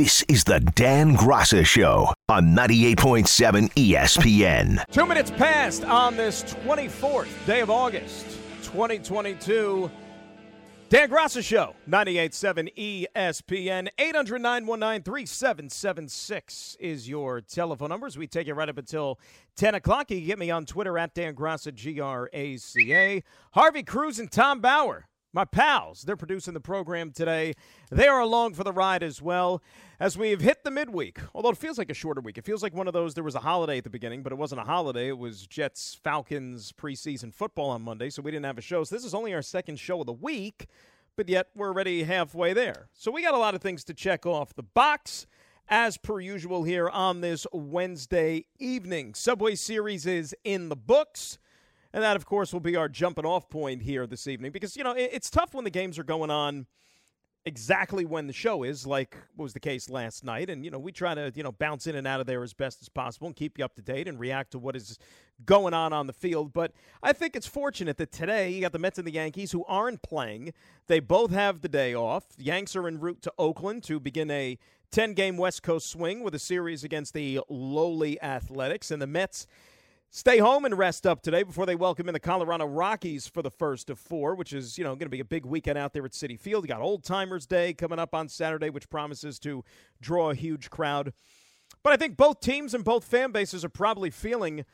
This is the Dan Graca Show on 98.7 ESPN. Two minutes past on this 24th day of August, 2022. Dan Graca Show, 98.7 ESPN. 800 919 3776 is your telephone numbers. We take it right up until 10 o'clock. You can get me on Twitter at Dan Graca, G R A C A. Harvey Cruz and Tom Bauer my pals. They're producing the program today. They are along for the ride as well as we've hit the midweek. Although it feels like a shorter week. It feels like one of those there was a holiday at the beginning, but it wasn't a holiday. It was Jets Falcons preseason football on Monday, so we didn't have a show. So this is only our second show of the week, but yet we're already halfway there. So we got a lot of things to check off the box. As per usual, here on this Wednesday evening, Subway Series is in the books. And that, of course, will be our jumping off point here this evening because, you know, it's tough when the games are going on exactly when the show is, like was the case last night. And, you know, we try to, you know, bounce in and out of there as best as possible and keep you up to date and react to what is going on on the field. But I think it's fortunate that today you got the Mets and the Yankees who aren't playing. They both have the day off. The Yanks are en route to Oakland to begin a 10 game West Coast swing with a series against the lowly Athletics. And the Mets stay home and rest up today before they welcome in the Colorado Rockies for the first of four, which is, you know, going to be a big weekend out there at Citi Field. You got Old Timers Day coming up on Saturday, which promises to draw a huge crowd. But I think both teams and both fan bases are probably feeling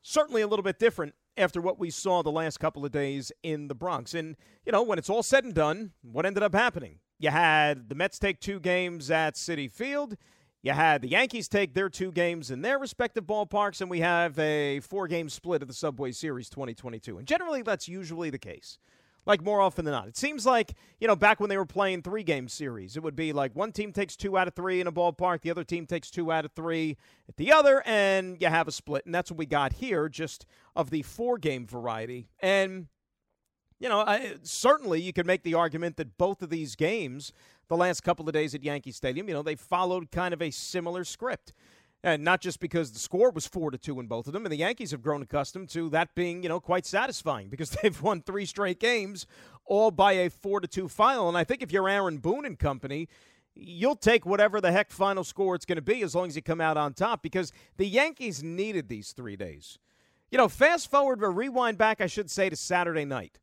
certainly a little bit different after what we saw the last couple of days in the Bronx. And, you know, when it's all said and done, what ended up happening? You had the Mets take two games at Citi Field. You had the Yankees take their two games in their respective ballparks, and we have a four game split of the Subway Series 2022. And generally, that's usually the case. Like more often than not. It seems like, you know, back when they were playing three game series, it would be like one team takes two out of three in a ballpark, the other team takes two out of three at the other, and you have a split. And that's what we got here, just of the four game variety. And, you know, I, certainly you could make the argument that both of these games the last couple of days at Yankee Stadium. You know, they followed kind of a similar script. And not just because the score was four to two in both of them, and the Yankees have grown accustomed to that being, you know, quite satisfying because they've won three straight games, all by a four to two final. And I think if you're Aaron Boone and company, you'll take whatever the heck final score it's going to be as long as you come out on top because the Yankees needed these three days. You know, fast forward or rewind back, I should say, to Saturday night,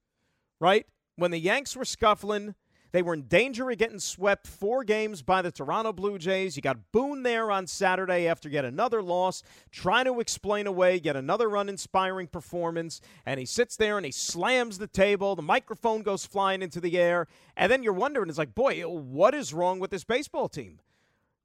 right? When the Yanks were scuffling, they were in danger of getting swept four games by the Toronto Blue Jays. You got Boone there on Saturday after yet another loss, trying to explain away yet another uninspiring performance. And he sits there and he slams the table. The microphone goes flying into the air. And then you're wondering, it's like, boy, what is wrong with this baseball team?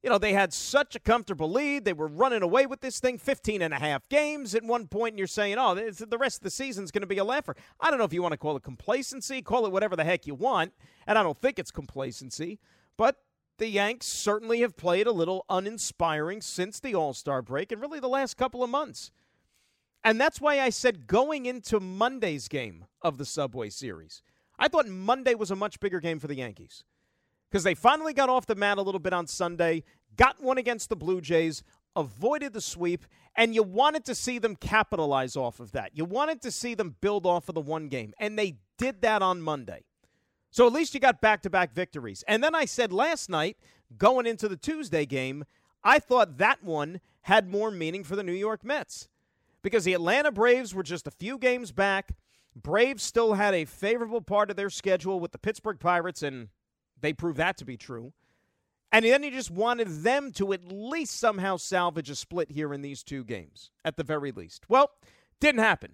You know, they had such a comfortable lead. They were running away with this thing 15 and a half games at one point, and you're saying, oh, the rest of the season's going to be a laugher. I don't know if you want to call it complacency, call it whatever the heck you want, and I don't think it's complacency, but the Yanks certainly have played a little uninspiring since the All Star break and really the last couple of months. And that's why I said going into Monday's game of the Subway Series, I thought Monday was a much bigger game for the Yankees because they finally got off the mat a little bit on Sunday, got one against the Blue Jays, avoided the sweep, and you wanted to see them capitalize off of that. You wanted to see them build off of the one game, and they did that on Monday. So at least you got back to back victories. And then I said last night, going into the Tuesday game, I thought that one had more meaning for the New York Mets because the Atlanta Braves were just a few games back. Braves still had a favorable part of their schedule with the Pittsburgh Pirates, and they proved that to be true. And then he just wanted them to at least somehow salvage a split here in these two games, at the very least. Well, didn't happen.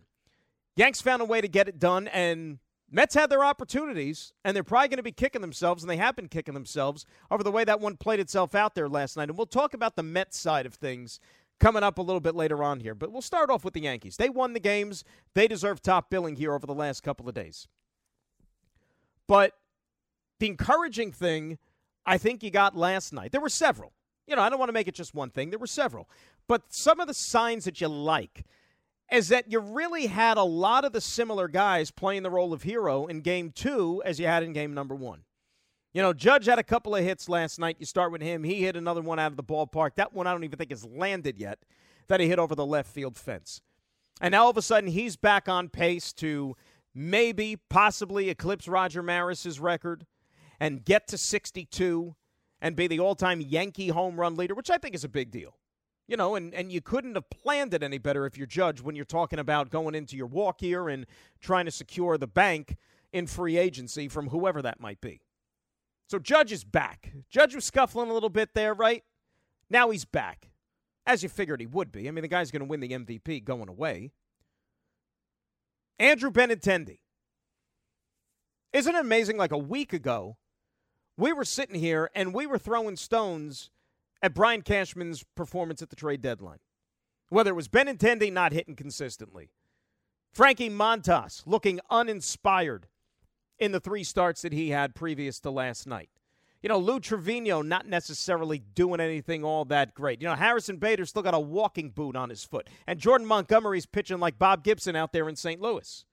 Yanks found a way to get it done, and Mets had their opportunities, and they're probably going to be kicking themselves, and they have been kicking themselves over the way that one played itself out there last night. And we'll talk about the Mets side of things coming up a little bit later on here. But we'll start off with the Yankees. They won the games, they deserve top billing here over the last couple of days. But the encouraging thing I think you got last night, there were several. You know, I don't want to make it just one thing, there were several. But some of the signs that you like is that you really had a lot of the similar guys playing the role of hero in game two as you had in game number one. You know, Judge had a couple of hits last night. You start with him. He hit another one out of the ballpark. That one I don't even think has landed yet, that he hit over the left field fence. And now all of a sudden he's back on pace to maybe, possibly eclipse Roger Maris's record and get to 62 and be the all time Yankee home run leader, which I think is a big deal. You know, and, and you couldn't have planned it any better if you're Judge when you're talking about going into your walk here and trying to secure the bank in free agency from whoever that might be. So Judge is back. Judge was scuffling a little bit there, right? Now he's back, as you figured he would be. I mean, the guy's going to win the MVP going away. Andrew Benintendi. Isn't it amazing? Like a week ago, we were sitting here and we were throwing stones at Brian Cashman's performance at the trade deadline. Whether it was Benintendi not hitting consistently, Frankie Montas looking uninspired in the three starts that he had previous to last night. You know, Lou Trivino not necessarily doing anything all that great. You know, Harrison Bader still got a walking boot on his foot. And Jordan Montgomery's pitching like Bob Gibson out there in St. Louis.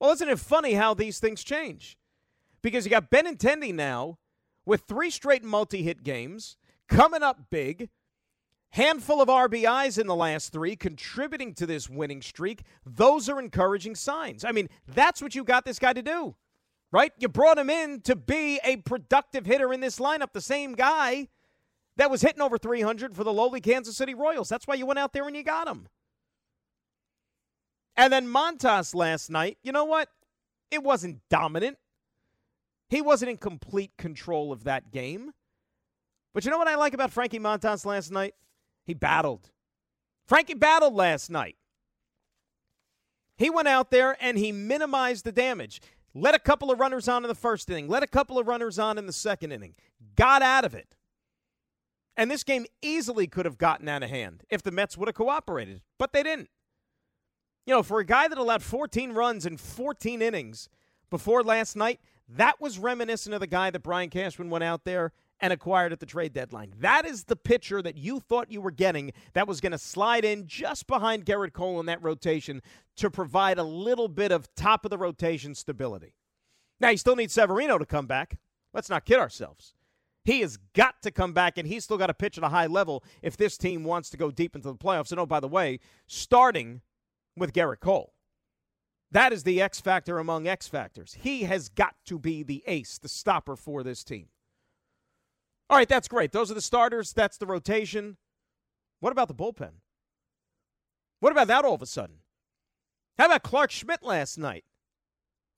Well, isn't it funny how these things change? Because you got Benintendi now with three straight multi hit games, coming up big, handful of RBIs in the last three, contributing to this winning streak. Those are encouraging signs. I mean, that's what you got this guy to do, right? You brought him in to be a productive hitter in this lineup, the same guy that was hitting over 300 for the lowly Kansas City Royals. That's why you went out there and you got him. And then Montas last night, you know what? It wasn't dominant. He wasn't in complete control of that game. But you know what I like about Frankie Montas last night? He battled. Frankie battled last night. He went out there and he minimized the damage. Let a couple of runners on in the first inning, let a couple of runners on in the second inning. Got out of it. And this game easily could have gotten out of hand if the Mets would have cooperated, but they didn't. You know, for a guy that allowed 14 runs in 14 innings before last night, that was reminiscent of the guy that Brian Cashman went out there and acquired at the trade deadline. That is the pitcher that you thought you were getting that was going to slide in just behind Gerrit Cole in that rotation to provide a little bit of top of the rotation stability. Now, you still need Severino to come back. Let's not kid ourselves. He has got to come back, and he's still got to pitch at a high level if this team wants to go deep into the playoffs. And oh, by the way, starting with Gerrit Cole. That is the X factor among X factors. He has got to be the ace, the stopper for this team. All right, that's great. Those are the starters. That's the rotation. What about the bullpen? What about that all of a sudden? How about Clarke Schmidt last night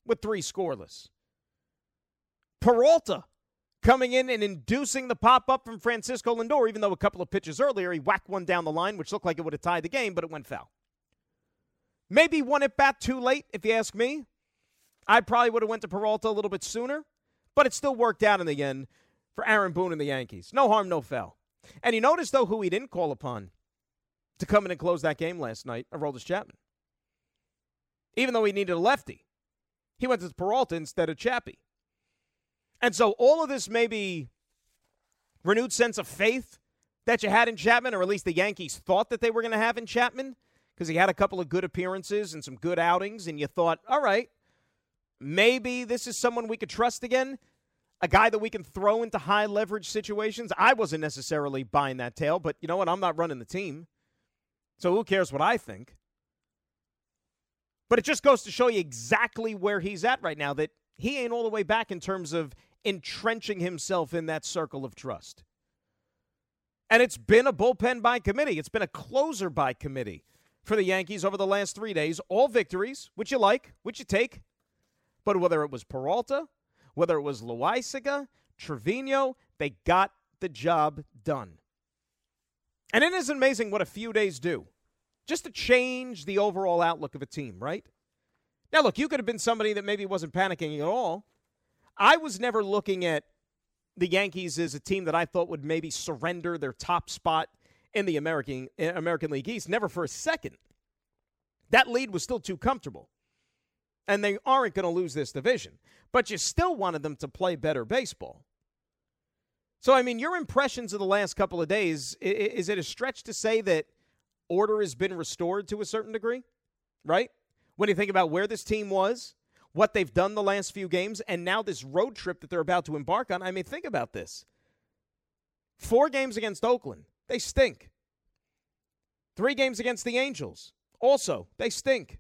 with three scoreless? Peralta coming in and inducing the pop up from Francisco Lindor, even though a couple of pitches earlier he whacked one down the line, which looked like it would have tied the game, but it went foul. Maybe one at bat too late, if you ask me. I probably would have went to Peralta a little bit sooner, but it still worked out in the end for Aaron Boone and the Yankees. No harm, no foul. And you notice, though, who he didn't call upon to come in and close that game last night, Aroldis Chapman. Even though he needed a lefty, he went to Peralta instead of Chappie. And so all of this maybe renewed sense of faith that you had in Chapman, or at least the Yankees thought that they were going to have in Chapman – because he had a couple of good appearances and some good outings, and you thought, all right, maybe this is someone we could trust again, a guy that we can throw into high leverage situations. I wasn't necessarily buying that tale, but you know what? I'm not running the team. So who cares what I think? But it just goes to show you exactly where he's at right now that he ain't all the way back in terms of entrenching himself in that circle of trust. And it's been a bullpen by committee, it's been a closer by committee for the Yankees over the last three days. All victories, which you like, which you take. But whether it was Peralta, whether it was Loaisiga, Trivino, they got the job done. And it is amazing what a few days do just to change the overall outlook of a team, right? Now, look, you could have been somebody that maybe wasn't panicking at all. I was never looking at the Yankees as a team that I thought would maybe surrender their top spot in the American American League East. Never for a second. That lead was still too comfortable. And they aren't going to lose this division. But you still wanted them to play better baseball. So, I mean, your impressions of the last couple of days, is it a stretch to say that order has been restored to a certain degree? Right? When you think about where this team was, what they've done the last few games, and now this road trip that they're about to embark on. I mean, think about this. Four games against Oakland, they stink. Three games against the Angels. Also, they stink.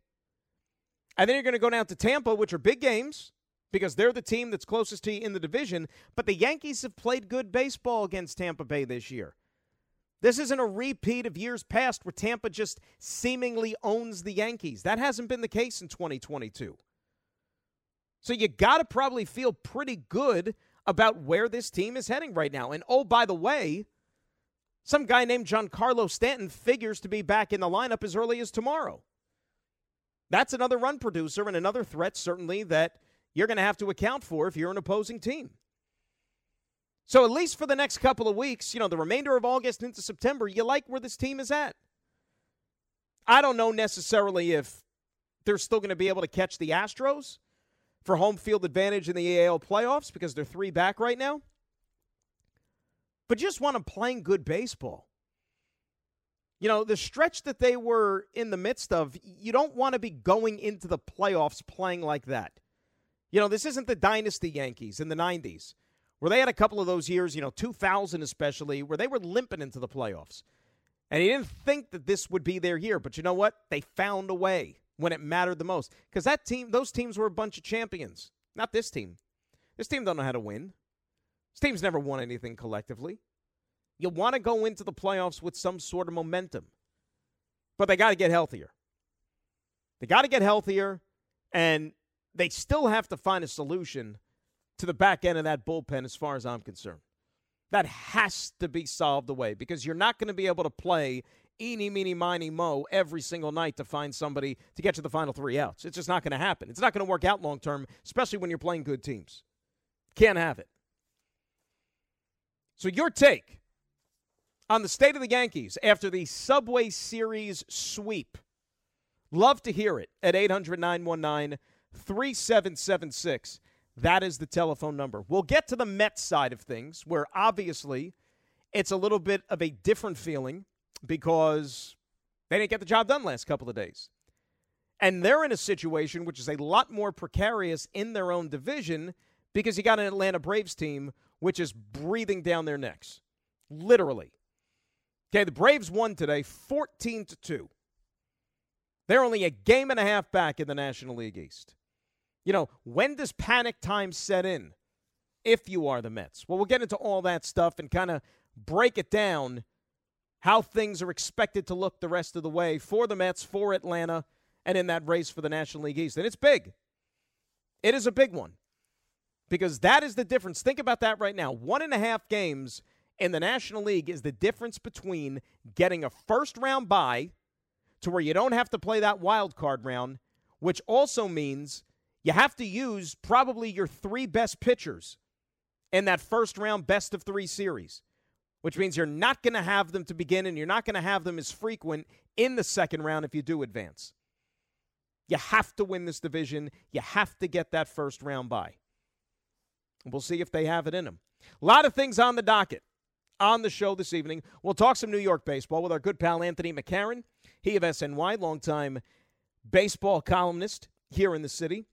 And then you're going to go down to Tampa, which are big games. because they're the team that's closest to you in the division. But the Yankees have played good baseball against Tampa Bay this year. This isn't a repeat of years past where Tampa just seemingly owns the Yankees. That hasn't been the case in 2022. So you got to probably feel pretty good about where this team is heading right now. And oh, by the way, some guy named Giancarlo Stanton figures to be back in the lineup as early as tomorrow. That's another run producer and another threat, certainly, that you're going to have to account for if you're an opposing team. So, at least for the next couple of weeks, you know, the remainder of August into September, you like where this team is at. I don't know necessarily if they're still going to be able to catch the Astros for home field advantage in the AL playoffs because they're three back right now. But just want them playing good baseball. You know, the stretch that they were in the midst of, you don't want to be going into the playoffs playing like that. You know, this isn't the dynasty Yankees in the 90s where they had a couple of those years, you know, 2000 especially, where they were limping into the playoffs. And he didn't think that this would be their year, but you know what? They found a way when it mattered the most. Because that team, those teams were a bunch of champions. Not this team. This team don't know how to win. This team's never won anything collectively. You want to go into the playoffs with some sort of momentum. But they got to get healthier. They got to get healthier, and they still have to find a solution to the back end of that bullpen, as far as I'm concerned. That has to be solved away because you're not going to be able to play eeny, meeny, miny, mo every single night to find somebody to get to the final three outs. It's just not going to happen. It's not going to work out long term, especially when you're playing good teams. Can't have it. So, your take on the state of the Yankees after the Subway Series sweep. Love to hear it at 800 919 3776. That is the telephone number. We'll get to the Mets side of things, where obviously it's a little bit of a different feeling because they didn't get the job done last couple of days. And they're in a situation which is a lot more precarious in their own division because you got an Atlanta Braves team which is breathing down their necks. Literally. Okay, the Braves won today 14 to 2. They're only a game and a half back in the National League East. You know, when does panic time set in if you are the Mets? Well, we'll get into all that stuff and kind of break it down how things are expected to look the rest of the way for the Mets, for Atlanta, and in that race for the National League East. And it's big. It is a big one because that is the difference. Think about that right now. One and a half games in the National League is the difference between getting a first round bye to where you don't have to play that wild card round, which also means you have to use probably your three best pitchers in that first round best of three series, which means you're not going to have them to begin and you're not going to have them as frequent in the second round if you do advance. You have to win this division. You have to get that first round bye. We'll see if they have it in them. A lot of things on the docket on the show this evening. We'll talk some New York baseball with our good pal Anthony McCarron. He of SNY, longtime baseball columnist here in the city.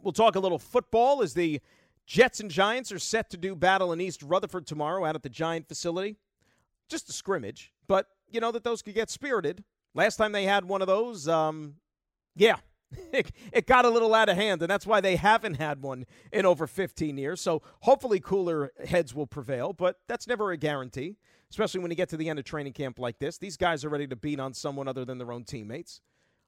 We'll talk a little football as the Jets and Giants are set to do battle in East Rutherford tomorrow out at the Giant facility. Just a scrimmage, but you know that those could get spirited. Last time they had one of those, um, yeah, it, it got a little out of hand, and that's why they haven't had one in over 15 years. So hopefully, cooler heads will prevail, but that's never a guarantee, especially when you get to the end of training camp like this. These guys are ready to beat on someone other than their own teammates.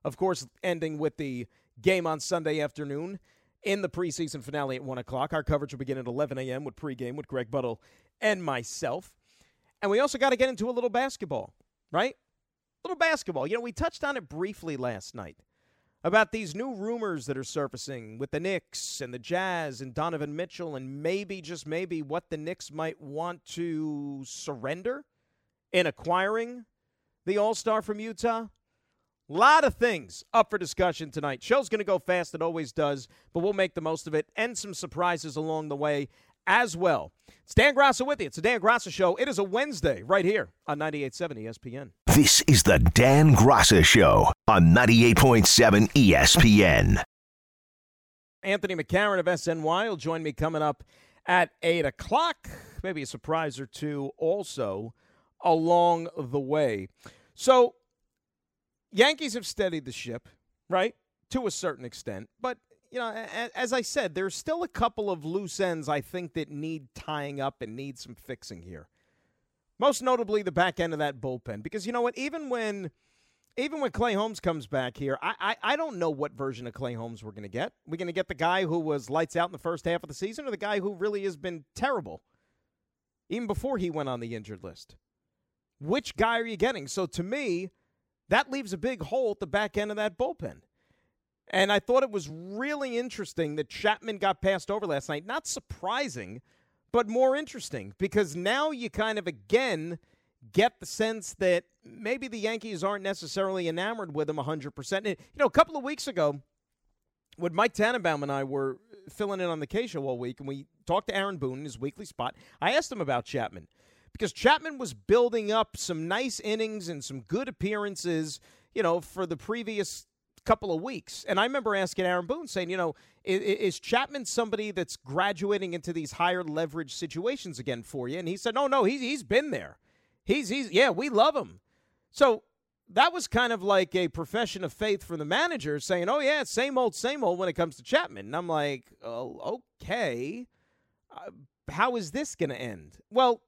Of course, ending with the game on Sunday afternoon in the preseason finale at 1 o'clock. Our coverage will begin at 11 a.m. with pregame with Greg Buttle and myself. And we also got to get into a little basketball, right? A little basketball. You know, we touched on it briefly last night about these new rumors that are surfacing with the Knicks and the Jazz and Donovan Mitchell, and maybe, just maybe, what the Knicks might want to surrender in acquiring the All Star from Utah. A lot of things up for discussion tonight. Show's going to go fast, it always does, but we'll make the most of it and some surprises along the way as well. It's Dan Graca with you. It's the Dan Graca Show. It is a Wednesday right here on 98.7 ESPN. This is the Dan Graca Show on 98.7 ESPN. Anthony McCarron of SNY will join me coming up at 8 o'clock. Maybe a surprise or two also along the way. So Yankees have steadied the ship, right? To a certain extent. But, you know, as I said, there's still a couple of loose ends I think that need tying up and need some fixing here. Most notably, the back end of that bullpen, because you know what? Even when, even when Clay Holmes comes back here, I I, I don't know what version of Clay Holmes we're going to get. We're going to get the guy who was lights out in the first half of the season, or the guy who really has been terrible, even before he went on the injured list. Which guy are you getting? So to me, that leaves a big hole at the back end of that bullpen. And I thought it was really interesting that Chapman got passed over last night. Not surprising, but more interesting because now you kind of again get the sense that maybe the Yankees aren't necessarily enamored with him 100%. And, you know, a couple of weeks ago, when Mike Tannenbaum and I were filling in on the Kay show all week, and we talked to Aaron Boone in his weekly spot, I asked him about Chapman because Chapman was building up some nice innings and some good appearances, you know, for the previous couple of weeks. And I remember asking Aaron Boone, saying, you know, is, is, Chapman somebody that's graduating into these higher leverage situations again for you? And he said, no, no, he's, he's been there. He's, he's, yeah, we love him. So that was kind of like a profession of faith for the manager saying, oh, yeah, same old, same old when it comes to Chapman. And I'm like, oh, okay. Uh, how is this going to end? Well,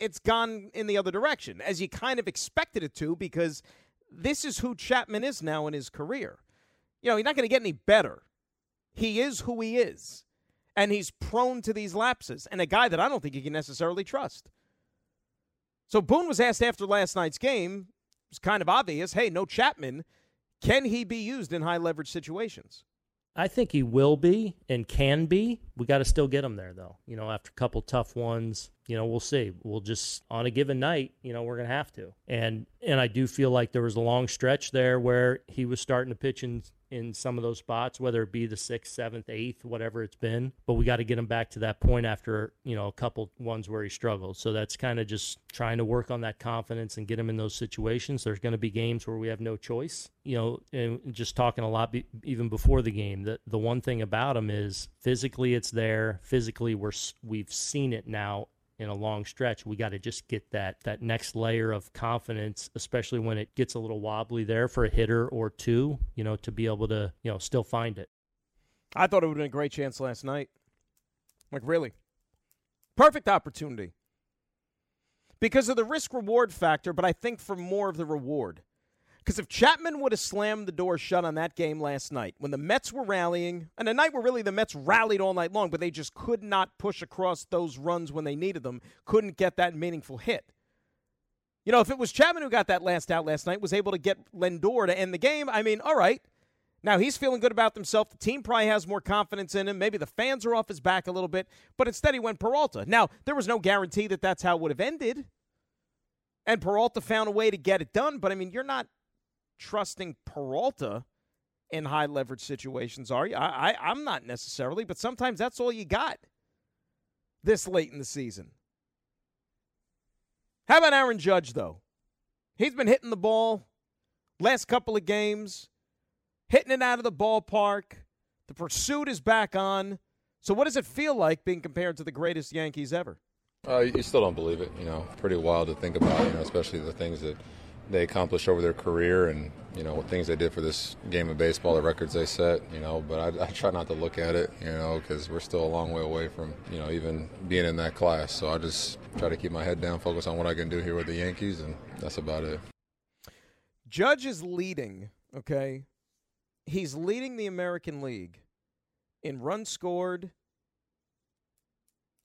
it's gone in the other direction, as you kind of expected it to, because – this is who Chapman is now in his career. You know, he's not going to get any better. He is who he is. And he's prone to these lapses, and a guy that I don't think you can necessarily trust. So Boone was asked after last night's game, it was kind of obvious hey, no Chapman. Can he be used in high leverage situations? I think he will be and can be. We got to still get him there, though. You know, after a couple tough ones, you know, we'll see. We'll just on a given night, you know, we're gonna have to. And and I do feel like there was a long stretch there where he was starting to pitch in in some of those spots, whether it be the sixth, seventh, eighth, whatever it's been. But we got to get him back to that point after you know a couple ones where he struggled. So that's kind of just trying to work on that confidence and get him in those situations. There's going to be games where we have no choice. You know, and just talking a lot be, even before the game. The the one thing about him is physically it's there. Physically we're we've seen it now in a long stretch. We got to just get that that next layer of confidence, especially when it gets a little wobbly there for a hitter or two, you know, to be able to, you know, still find it. I thought it would have been a great chance last night. Like really. Perfect opportunity. Because of the risk reward factor, but I think for more of the reward. Because if Chapman would have slammed the door shut on that game last night, when the Mets were rallying, and a night where really the Mets rallied all night long, but they just could not push across those runs when they needed them, couldn't get that meaningful hit. You know, if it was Chapman who got that last out last night, was able to get Lindor to end the game, I mean, all right. Now he's feeling good about himself. The team probably has more confidence in him. Maybe the fans are off his back a little bit, but instead he went Peralta. Now, there was no guarantee that that's how it would have ended. And Peralta found a way to get it done, but I mean, you're not trusting Peralta in high leverage situations, are you? I, I, I'm not necessarily, but sometimes that's all you got this late in the season. How about Aaron Judge, though? He's been hitting the ball last couple of games, hitting it out of the ballpark. The pursuit is back on. So, what does it feel like being compared to the greatest Yankees ever? Uh, you still don't believe it, you know. Pretty wild to think about, you know, especially the things that they accomplished over their career and you know what things they did for this game of baseball, the records they set. You know, but I, I try not to look at it, you know, because we're still a long way away from you know even being in that class. So I just try to keep my head down, focus on what I can do here with the Yankees, and that's about it. Judge is leading. Okay, he's leading the American League in runs scored,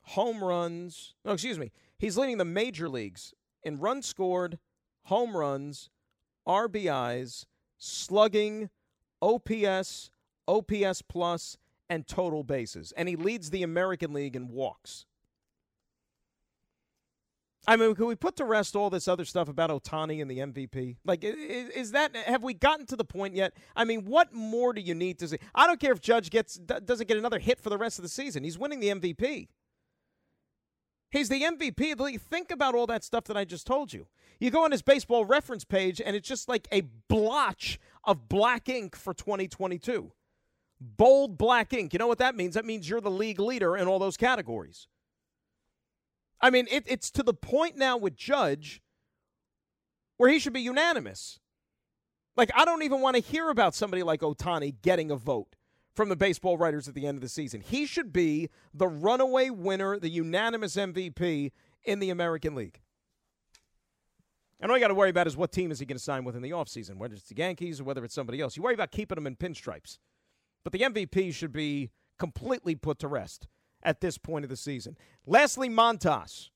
home runs. No, excuse me. He's leading the major leagues in runs scored home runs, RBIs, slugging, OPS, OPS plus, and total bases. And he leads the American League in walks. I mean, can we put to rest all this other stuff about Ohtani and the MVP? Like, is, is, that have we gotten to the point yet? I mean, what more do you need to see? I don't care if Judge gets doesn't get another hit for the rest of the season. He's winning the MVP. He's the MVP. league Think about all that stuff that I just told you. You go on his baseball reference page, and it's just like a blotch of black ink for 2022. Bold black ink. You know what that means? That means you're the league leader in all those categories. I mean, it, it's to the point now with Judge where he should be unanimous. Like, I don't even want to hear about somebody like Ohtani getting a vote from the baseball writers at the end of the season. He should be the runaway winner, the unanimous MVP in the American League. And all you got to worry about is what team is he going to sign with in the offseason, whether it's the Yankees or whether it's somebody else. You worry about keeping him in pinstripes. But the MVP should be completely put to rest at this point of the season. Lastly, Montas.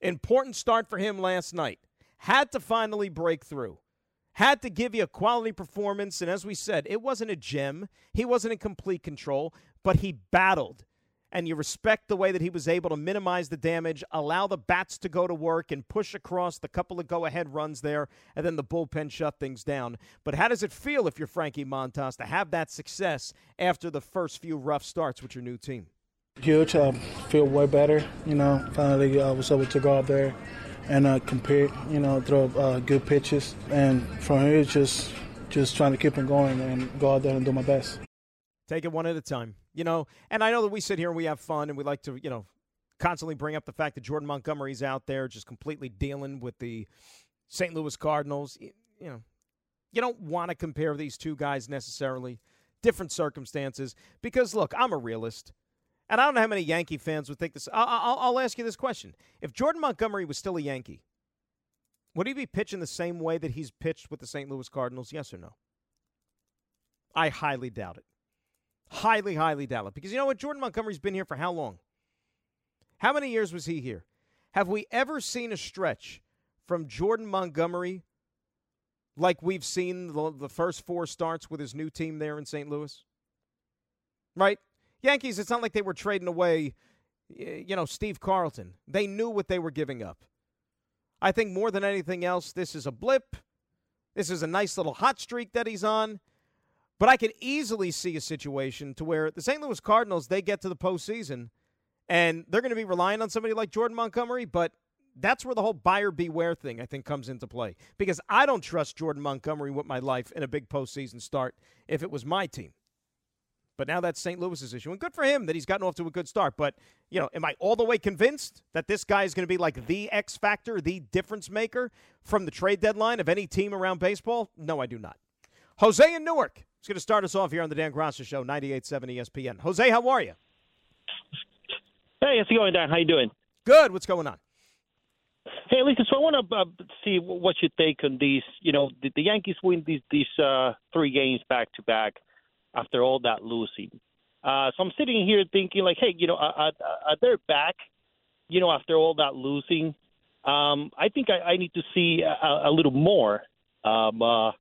Important start for him last night. Had to finally break through. Had to give you a quality performance. And as we said, it wasn't a gem. He wasn't in complete control, but he battled and you respect the way that he was able to minimize the damage, allow the bats to go to work, and push across the couple of go ahead runs there, and then the bullpen shut things down. But how does it feel if you're Frankie Montas to have that success after the first few rough starts with your new team? Huge. I feel way better. You know, finally I was able to go out there and uh, compete. You know, throw uh, good pitches, and from here just just trying to keep on going and go out there and do my best. Take it one at a time you know, and I know that we sit here and we have fun and we like to, you know, constantly bring up the fact that Jordan Montgomery's out there just completely dealing with the St. Louis Cardinals. You know, you don't want to compare these two guys necessarily, different circumstances. Because look, I'm a realist, and I don't know how many Yankee fans would think this. I'll, I'll, I'll ask you this question: If Jordan Montgomery was still a Yankee, would he be pitching the same way that he's pitched with the St. Louis Cardinals? Yes or no? I highly doubt it. Highly, highly doubt it. Because you know what? Jordan Montgomery's been here for how long? How many years was he here? Have we ever seen a stretch from Jordan Montgomery like we've seen the, the first four starts with his new team there in St. Louis? Right? Yankees, it's not like they were trading away, you know, Steve Carlton. They knew what they were giving up. I think more than anything else, this is a blip. This is a nice little hot streak that he's on. But I could easily see a situation to where the St. Louis Cardinals they get to the postseason and they're going to be relying on somebody like Jordan Montgomery, but that's where the whole buyer beware thing I think comes into play because I don't trust Jordan Montgomery with my life in a big postseason start if it was my team. But now that's St. Louis's issue, and good for him that he's gotten off to a good start. But you know, am I all the way convinced that this guy is going to be like the X factor, the difference maker from the trade deadline of any team around baseball? No, I do not. Jose in Newark He's going to start us off here on the Dan Graca Show, 98.7 ESPN. Jose, how are you? Hey, how's it going, Dan? How you doing? Good. What's going on? Hey, listen. So I want to uh, see what you think on these. You know, the, the Yankees win these these uh, three games back to back after all that losing. Uh, so I'm sitting here thinking, like, hey, you know, are, are they back? You know, after all that losing, um, I think I, I need to see a, a little more. Um, uh,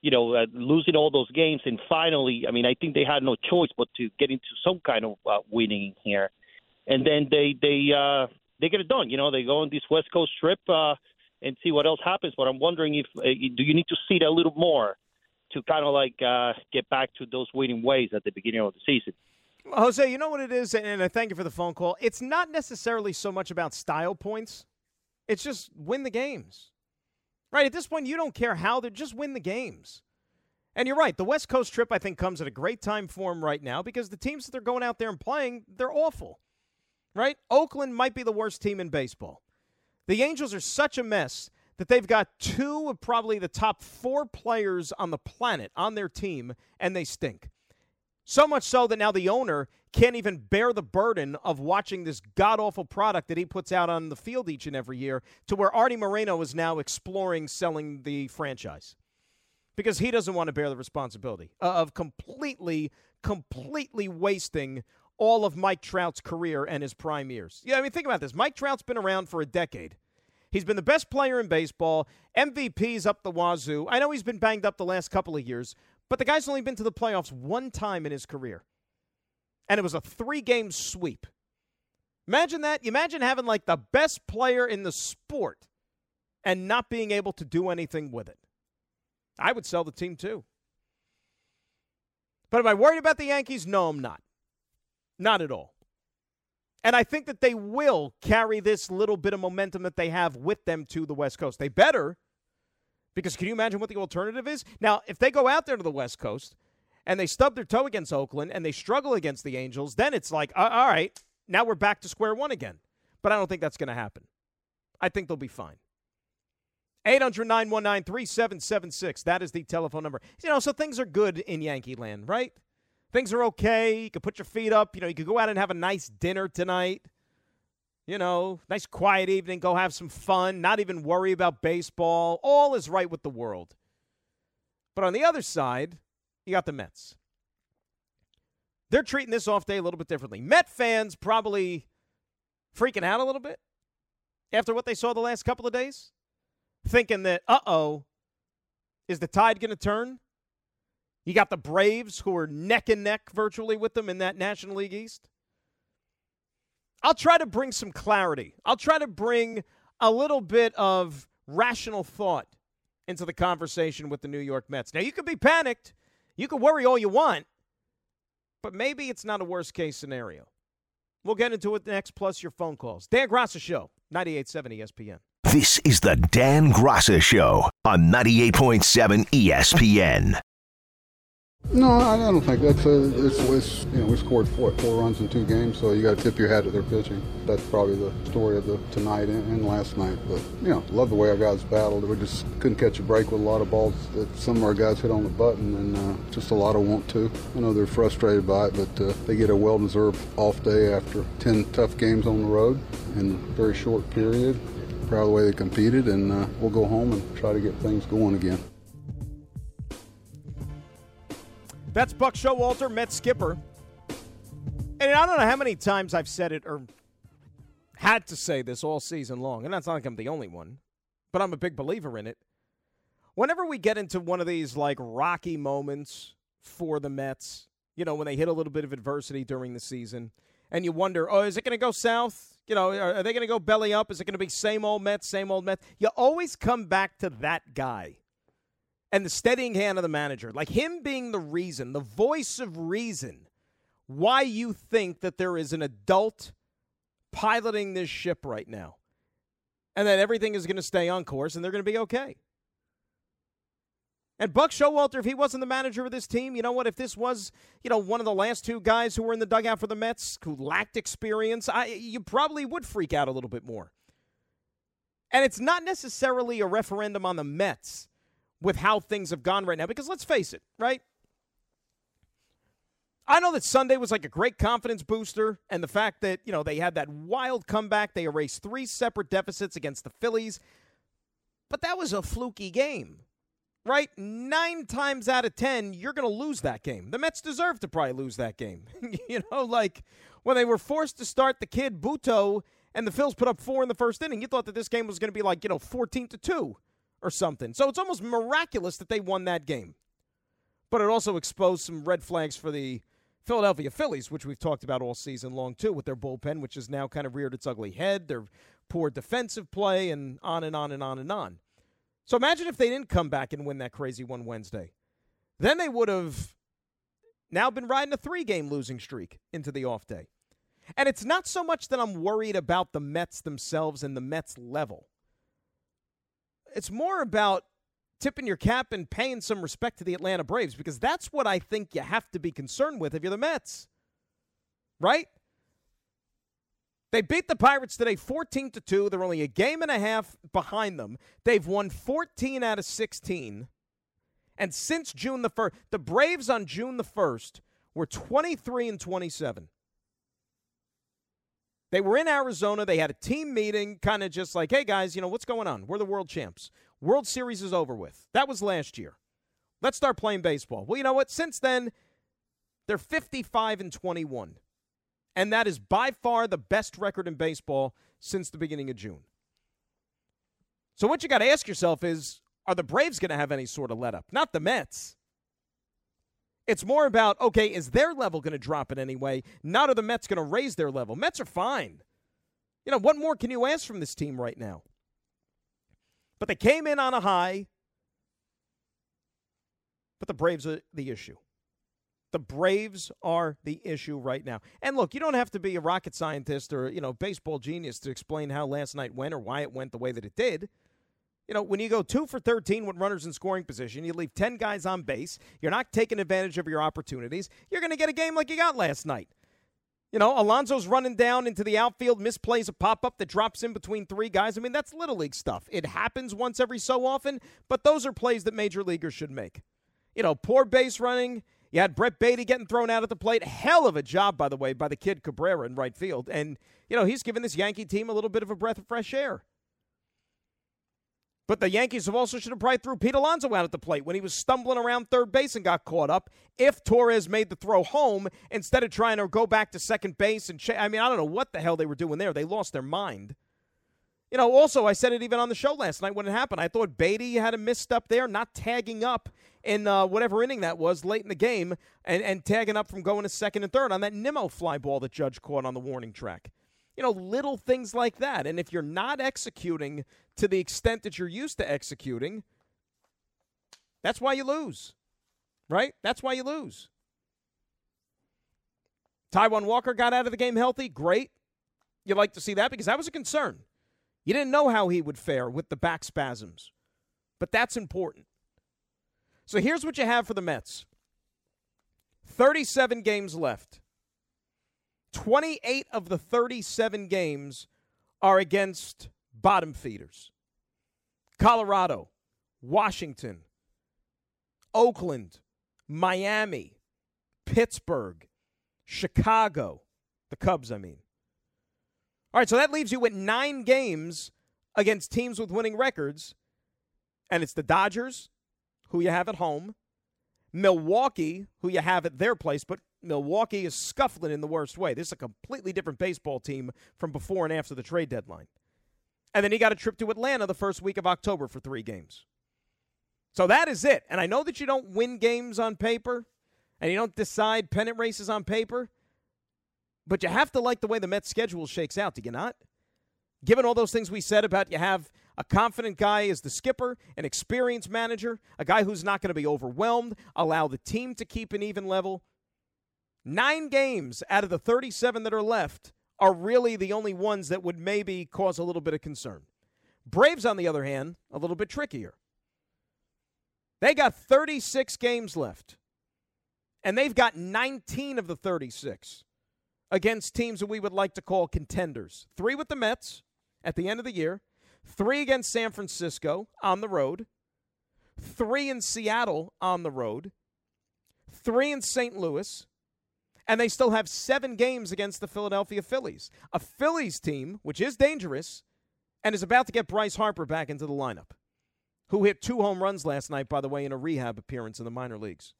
you know, uh, losing all those games, and finally, I mean, I think they had no choice but to get into some kind of uh, winning here, and then they they uh, they get it done. You know, they go on this West Coast trip uh, and see what else happens. But I'm wondering if uh, do you need to see it a little more to kind of like uh, get back to those winning ways at the beginning of the season. Jose, you know what it is, and I thank you for the phone call. It's not necessarily so much about style points; it's just win the games. Right at this point, you don't care how they just win the games. And you're right. The West Coast trip, I think, comes at a great time for them right now because the teams that they're going out there and playing, they're awful. Right? Oakland might be the worst team in baseball. The Angels are such a mess that they've got two of probably the top four players on the planet on their team, and they stink. So much so that now the owner can't even bear the burden of watching this god awful product that he puts out on the field each and every year, to where Arte Moreno is now exploring selling the franchise because he doesn't want to bear the responsibility of completely, completely wasting all of Mike Trout's career and his prime years. Yeah, I mean, think about this. Mike Trout's been around for a decade. He's been the best player in baseball. MVP's up the wazoo. I know he's been banged up the last couple of years, but the guy's only been to the playoffs one time in his career. And it was a three game sweep. Imagine that. Imagine having like the best player in the sport and not being able to do anything with it. I would sell the team too. But am I worried about the Yankees? No, I'm not. Not at all. And I think that they will carry this little bit of momentum that they have with them to the West Coast. They better because can you imagine what the alternative is? Now, if they go out there to the West Coast and they stub their toe against Oakland and they struggle against the Angels, then it's like, uh, all right, now we're back to square one again. But I don't think that's going to happen. I think they'll be fine. 800 919 3776. That is the telephone number. You know, so things are good in Yankee land, right? Things are okay. You can put your feet up. You know, you could go out and have a nice dinner tonight. You know, nice quiet evening. Go have some fun. Not even worry about baseball. All is right with the world. But on the other side, you got the Mets. They're treating this off day a little bit differently. Met fans probably freaking out a little bit after what they saw the last couple of days, thinking that, uh oh, is the tide going to turn? You got the Braves, who are neck and neck virtually with them in that National League East. I'll try to bring some clarity. I'll try to bring a little bit of rational thought into the conversation with the New York Mets. Now, you could be panicked. You can worry all you want, but maybe it's not a worst case scenario. We'll get into it next, plus your phone calls. Dan Graca Show, 98.7 ESPN. This is the Dan Graca Show on 98.7 ESPN. No, I don't think that's a, it's, it's you know we scored four four runs in two games, so you got to tip your hat at their pitching. That's probably the story of the tonight and, and, last night. But you know, love the way our guys battled. We just couldn't catch a break with a lot of balls that some of our guys hit on the button, and uh, just a lot of want to. I know they're frustrated by it, but uh, they get a well-deserved off day after ten tough games on the road in a very short period. Proud of the way they competed, and uh, we'll go home and try to get things going again. That's Buck Showalter, Met skipper. And I don't know how many times I've said it or had to say this all season long, and that's not like I'm the only one, but I'm a big believer in it. Whenever we get into one of these like rocky moments for the Mets, you know, when they hit a little bit of adversity during the season, and you wonder, oh, is it going to go south? You know, are, they going to go belly up? Is it going to be same old Mets, same old Mets? You always come back to that guy and the steadying hand of the manager, like him being the reason, the voice of reason, why you think that there is an adult piloting this ship right now and that everything is going to stay on course and they're going to be okay. And Buck Showalter, if he wasn't the manager of this team, you know what? If this was, you know, one of the last two guys who were in the dugout for the Mets who lacked experience, I, you probably would freak out a little bit more. And it's not necessarily a referendum on the Mets with how things have gone right now. Because let's face it, right? I know that Sunday was like a great confidence booster, and the fact that, you know, they had that wild comeback. They erased three separate deficits against the Phillies. But that was a fluky game, right? Nine times out of ten, you're going to lose that game. The Mets deserve to probably lose that game. you know, like when they were forced to start the kid Butto and the Phils put up four in the first inning, you thought that this game was going to be like, you know, 14 to 2 or something. So it's almost miraculous that they won that game. But it also exposed some red flags for the Philadelphia Phillies, which we've talked about all season long, too, with their bullpen, which has now kind of reared its ugly head, their poor defensive play, and on and on and on and on. So imagine if they didn't come back and win that crazy one Wednesday. Then they would have now been riding a three game losing streak into the off day. And it's not so much that I'm worried about the Mets themselves and the Mets level. It's more about tipping your cap and paying some respect to the Atlanta Braves because that's what I think you have to be concerned with if you're the Mets. Right? They beat the Pirates today 14 to 2. They're only a game and a half behind them. They've won 14 out of 16. And since June the 1st, the Braves on June the 1st were 23 and 27. They were in Arizona. They had a team meeting, kind of just like, hey, guys, you know, what's going on? We're the world champs. World Series is over with. That was last year. Let's start playing baseball. Well, you know what? Since then, they're 55 and 21. And that is by far the best record in baseball since the beginning of June. So, what you got to ask yourself is are the Braves going to have any sort of let up? Not the Mets. It's more about, okay, is their level going to drop in any way? Not are the Mets going to raise their level. Mets are fine. You know, what more can you ask from this team right now? But they came in on a high. But the Braves are the issue. The Braves are the issue right now. And look, you don't have to be a rocket scientist or, you know, baseball genius to explain how last night went or why it went the way that it did. You know, when you go two for 13 with runners in scoring position, you leave 10 guys on base, you're not taking advantage of your opportunities, you're going to get a game like you got last night. You know, Alonso's running down into the outfield, misplays a pop up that drops in between three guys. I mean, that's little league stuff. It happens once every so often, but those are plays that major leaguers should make. You know, poor base running You had Brett Baty getting thrown out at the plate. Hell of a job, by the way, by the kid Cabrera in right field. And, you know, he's given this Yankee team a little bit of a breath of fresh air. But the Yankees have also should have probably threw Pete Alonso out at the plate when he was stumbling around third base and got caught up. If Torres made the throw home instead of trying to go back to second base and ch- I mean I don't know what the hell they were doing there. They lost their mind. You know, also I said it even on the show last night when it happened. I thought Beatty had a misstep there, not tagging up in uh, whatever inning that was late in the game, and, and tagging up from going to second and third on that Nimmo fly ball that Judge caught on the warning track you know, little things like that. And if you're not executing to the extent that you're used to executing, that's why you lose, right? That's why you lose. Taijuan Walker got out of the game healthy. Great. You'd like to see that because that was a concern. You didn't know how he would fare with the back spasms, but that's important. So here's what you have for the Mets 37 games left. 28 of the 37 games are against bottom feeders Colorado, Washington, Oakland, Miami, Pittsburgh, Chicago, the Cubs, I mean. All right, so that leaves you with nine games against teams with winning records, and it's the Dodgers, who you have at home, Milwaukee, who you have at their place, but Milwaukee is scuffling in the worst way. This is a completely different baseball team from before and after the trade deadline. And then he got a trip to Atlanta the first week of October for three games. So that is it. And I know that you don't win games on paper and you don't decide pennant races on paper, but you have to like the way the Mets schedule shakes out, do you not? Given all those things we said about you have a confident guy as the skipper, an experienced manager, a guy who's not going to be overwhelmed, allow the team to keep an even level. Nine games out of the 37 that are left are really the only ones that would maybe cause a little bit of concern. Braves, on the other hand, a little bit trickier. They got 36 games left, and they've got 19 of the 36 against teams that we would like to call contenders. Three with the Mets at the end of the year, three against San Francisco on the road, three in Seattle on the road, three in St. Louis, and they still have seven games against the Philadelphia Phillies, a Phillies team which is dangerous and is about to get Bryce Harper back into the lineup, who hit two home runs last night, by the way, in a rehab appearance in the minor leagues.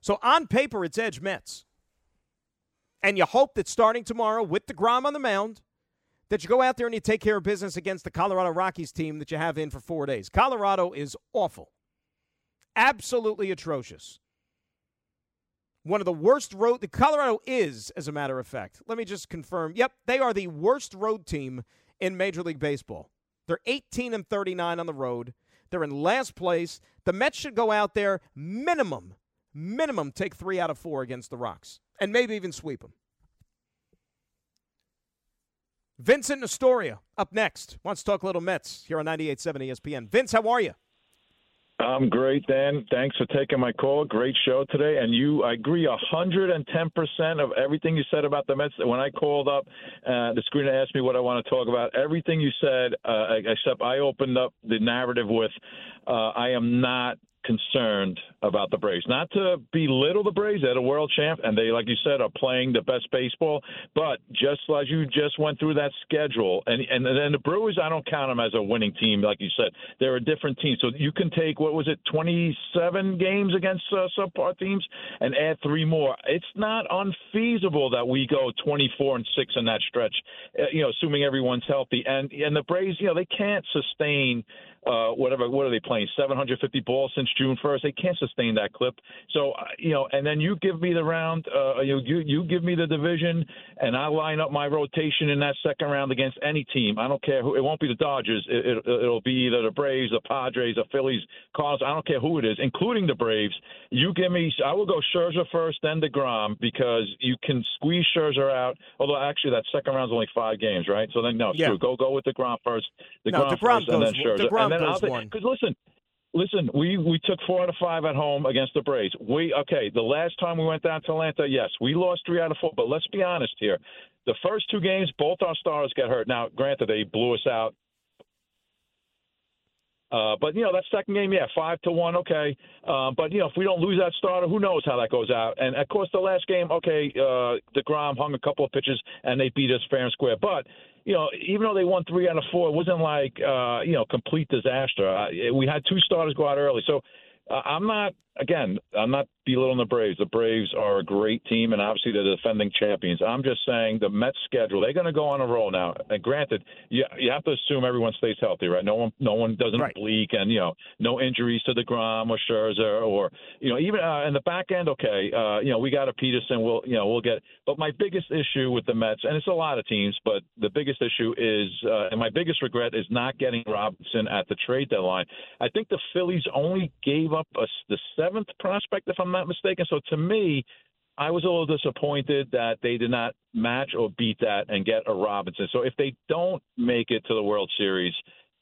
So on paper, it's Edge Mets. And you hope that starting tomorrow with DeGrom on the mound, that you go out there and you take care of business against the Colorado Rockies team that you have in for four days. Colorado is awful, absolutely atrocious one of the worst road. The Colorado is, as a matter of fact. Let me just confirm. Yep, they are the worst road team in Major League Baseball. They're 18 and 39 on the road. They're in last place. The Mets should go out there minimum, minimum take three out of four against the Rocks, and maybe even sweep them. Vincent Astoria up next. Wants to talk a little Mets here on 98.7 ESPN. Vince, how are you? I'm great, Dan. Thanks for taking my call. Great show today. And you, I agree 110% of everything you said about the Mets. When I called up, uh, the screener asked me what I want to talk about. Everything you said, uh, except I opened up the narrative with, uh, I am not concerned about the Braves. Not to belittle the Braves, they're the world champ, and they, like you said, are playing the best baseball. But just as you just went through that schedule, and and then the Brewers, I don't count them as a winning team, like you said. They're a different team. So you can take what was it, 27 games against uh, subpar teams, and add three more. It's not unfeasible that we go 24 and six in that stretch. Uh, you know, assuming everyone's healthy, and and the Braves, you know, they can't sustain uh, whatever. What are they playing? 750 balls since June 1st. They can't sustain that clip. So uh, you know, and then you give me the round. Uh, you you you give me the division, and I line up my rotation in that second round against any team. I don't care who. It won't be the Dodgers. It, it, it'll be either the Braves, the Padres, the Phillies, Cardinals. I don't care who it is, including the Braves. You give me. I will go Scherzer first, then Degrom because you can squeeze Scherzer out. Although actually that second round's only five games, right? So then no, yeah. True. Go go with Degrom first. DeGrom no, DeGrom first, goes, and then Scherzer. DeGrom and then goes one. Because listen, listen, we we took four out of five at home against the Braves. We okay. The last time we went down to Atlanta, yes, we lost three out of four. But let's be honest here. The first two games, both our stars got hurt. Now, granted, they blew us out Uh, but you know that second game, yeah, five to one, okay. Uh, but you know if we don't lose that starter, who knows how that goes out? And of course, the last game, okay, uh, Degrom hung a couple of pitches and they beat us fair and square. But you know, even though they won three out of four, it wasn't like uh, you know complete disaster. Uh, we had two starters go out early, so uh, I'm not again. I'm not belittling the Braves. The Braves are a great team, and obviously they're the defending champions. I'm just saying the Mets schedule. They're going to go on a roll now. And granted, you you have to assume everyone stays healthy, right? No one no one doesn't right. bleak, and you know no injuries to Degrom or Scherzer or you know even uh, in the back end. Okay, uh, you know we got a Peterson. We'll you know we'll get. But my biggest issue with the Mets, and it's a lot of teams, but the biggest issue is, uh, and my biggest regret is not getting Robertson at the trade deadline. I think the Phillies only gave up a, the seventh prospect, if I'm not mistaken. So to me, I was a little disappointed that they did not match or beat that and get a Robertson. So if they don't make it to the World Series,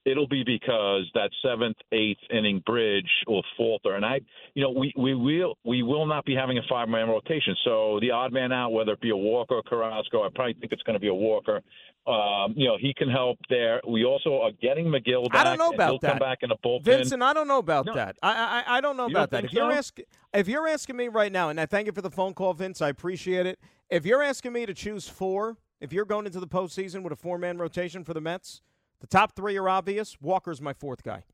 it'll be because that seventh, eighth inning bridge will falter. And I, you know, we we will we will not be having a five man rotation. So the odd man out, whether it be a Walker or Carrasco, I probably think it's going to be a Walker. Um, you know, he can help there. We also are getting Megill back. I don't know about he'll that. Come back in the bullpen. Vincent, I don't know about no. that. I, I I don't know you about don't that. If so? you're asking, if you're asking me right now, and I thank you for the phone call, Vince, I appreciate it. If you're asking me to choose four, if you're going into the postseason with a four man rotation for the Mets, the top three are obvious. Walker's my fourth guy.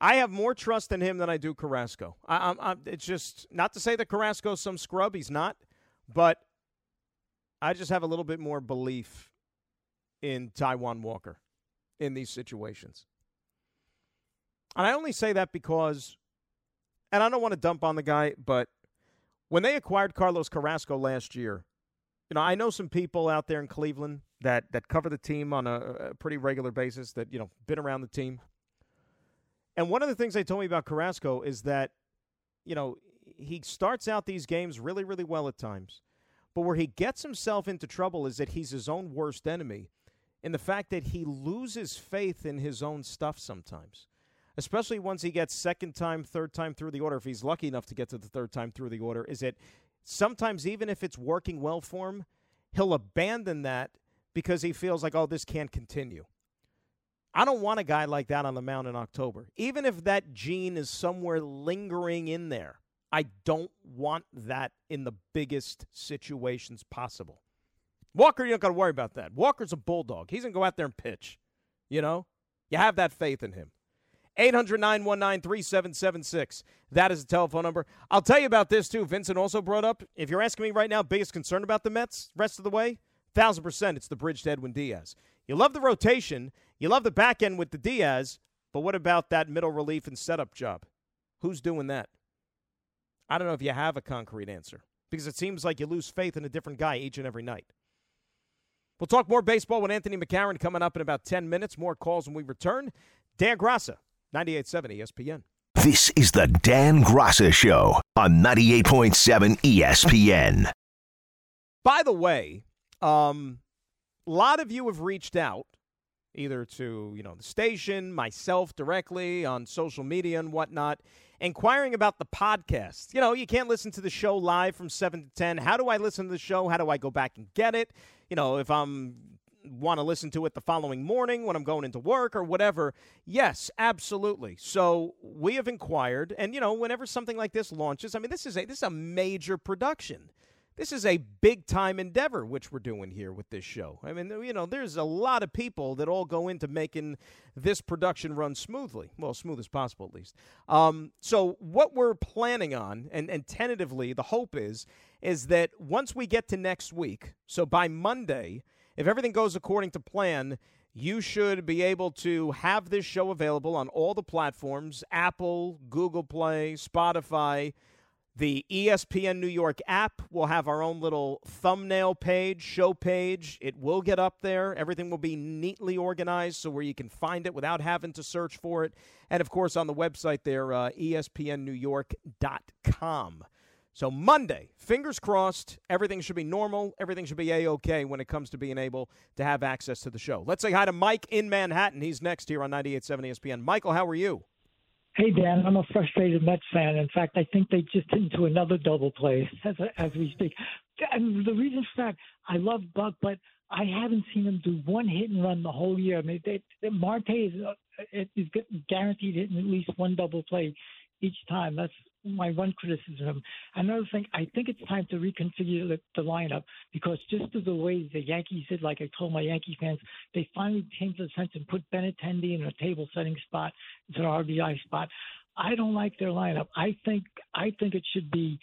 I have more trust in him than I do Carrasco. I, I'm, I'm, it's just not to say that Carrasco's some scrub. He's not, but I just have a little bit more belief in Taijuan Walker in these situations. And I only say that because, and I don't want to dump on the guy, but when they acquired Carlos Carrasco last year, you know, I know some people out there in Cleveland that that cover the team on a, a pretty regular basis that you know been around the team. And one of the things they told me about Carrasco is that, you know, he starts out these games really, really well at times, but where he gets himself into trouble is that he's his own worst enemy in the fact that he loses faith in his own stuff sometimes, especially once he gets second time, third time through the order. If he's lucky enough to get to the third time through the order, is that sometimes even if it's working well for him, he'll abandon that because he feels like, oh, this can't continue. I don't want a guy like that on the mound in October. Even if that gene is somewhere lingering in there, I don't want that in the biggest situations possible. Walker, you don't got to worry about that. Walker's a bulldog. He's going to go out there and pitch. You know? You have that faith in him. 800 919 3776. That is the telephone number. I'll tell you about this, too. Vincent also brought up if you're asking me right now, biggest concern about the Mets rest of the way, 1,000% it's the bridge to Edwin Diaz. You love the rotation, you love the back end with the Diaz, but what about that middle relief and setup job? Who's doing that? I don't know if you have a concrete answer because it seems like you lose faith in a different guy each and every night. We'll talk more baseball with Anthony McCarron coming up in about 10 minutes. More calls when we return. Dan Graca, 98.7 ESPN. This is the Dan Graca Show on 98.7 ESPN. By the way, um, a lot of you have reached out either to you know the station, myself directly on social media and whatnot, inquiring about the podcast. You know, you can't listen to the show live from seven to ten. How do I listen to the show? How do I go back and get it? You know, if I'm want to listen to it the following morning when I'm going into work or whatever. Yes, absolutely. So we have inquired, and you know, whenever something like this launches, I mean, this is a this is a major production this is a big time endeavor which we're doing here with this show. I mean, you know, there's a lot of people that all go into making this production run smoothly, well, smooth as possible at least. Um, so what we're planning on, and, and tentatively, the hope is, is that once we get to next week, so by Monday, if everything goes according to plan, you should be able to have this show available on all the platforms Apple, Google Play, Spotify. The ESPN New York app will have our own little thumbnail page, show page. It will get up there. Everything will be neatly organized so where you can find it without having to search for it. And of course, on the website there, uh, ESPNNewYork.com. So Monday, fingers crossed, everything should be normal. Everything should be a okay when it comes to being able to have access to the show. Let's say hi to Mike in Manhattan. He's next here on 98.7 ESPN. Michael, how are you? Hey Dan, I'm a frustrated Mets fan. In fact, I think they just into another double play as as we speak. And the reason for that, I love Buck, but I haven't seen him do one hit and run the whole year. I mean, they, Marte is, is guaranteed hitting at least one double play each time. That's my one criticism. Another thing, I think it's time to reconfigure the, the lineup because just of the way the Yankees did, like I told my Yankee fans, they finally came to the sense and put Benintendi in a table setting spot instead of RBI spot. I don't like their lineup. I think I think it should be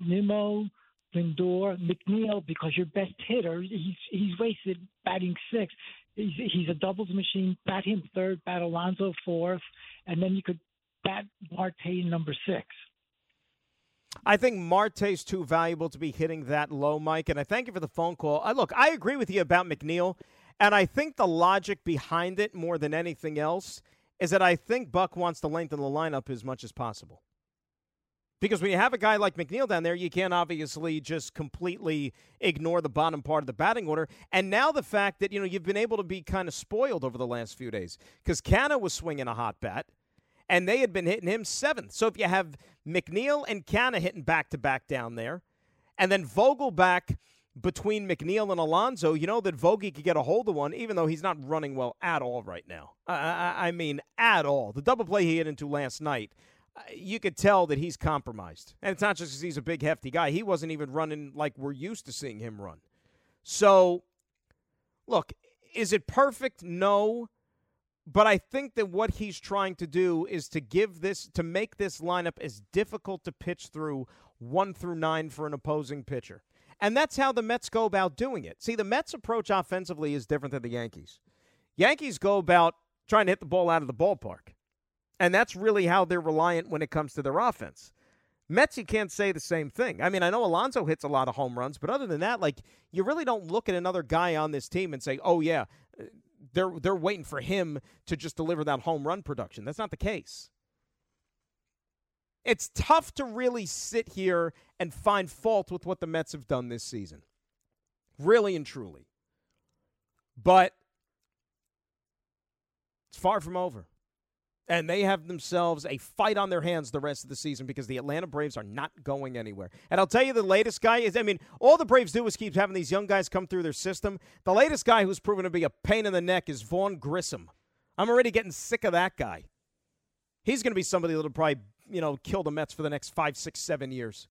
Nimmo, Lindor, McNeil because your best hitter, he's he's wasted batting sixth. He's, he's a doubles machine. Bat him third, bat Alonso fourth, and then you could bat Marte number six. I think Marte's too valuable to be hitting that low, Mike. And I thank you for the phone call. I look, I agree with you about McNeil, and I think the logic behind it more than anything else is that I think Buck wants to lengthen the lineup as much as possible. Because when you have a guy like McNeil down there, you can't obviously just completely ignore the bottom part of the batting order. And now the fact that you know you've been able to be kind of spoiled over the last few days because Canha was swinging a hot bat and they had been hitting him seventh. So if you have McNeil and Canha hitting back to back down there, and then Vogelbach between McNeil and Alonso, you know that Vogie could get a hold of one, even though he's not running well at all right now. I, I, I mean, at all. The double play he hit into last night, uh, you could tell that he's compromised. And it's not just because he's a big, hefty guy. He wasn't even running like we're used to seeing him run. So, look, is it perfect? No. But I think that what he's trying to do is to give this, to make this lineup as difficult to pitch through one through nine for an opposing pitcher. And that's how the Mets go about doing it. See, the Mets' approach offensively is different than the Yankees. Yankees go about trying to hit the ball out of the ballpark. And that's really how they're reliant when it comes to their offense. Mets, you can't say the same thing. I mean, I know Alonso hits a lot of home runs, but other than that, like you really don't look at another guy on this team and say, "Oh yeah, they're they're waiting for him to just deliver that home run production. That's not the case. It's tough to really sit here and find fault with what the Mets have done this season. Really and truly. But it's far from over. And they have themselves a fight on their hands the rest of the season because the Atlanta Braves are not going anywhere. And I'll tell you, the latest guy is I mean, all the Braves do is keep having these young guys come through their system. The latest guy who's proven to be a pain in the neck is Vaughn Grissom. I'm already getting sick of that guy. He's going to be somebody that'll probably, you know, kill the Mets for the next five, six, seven years.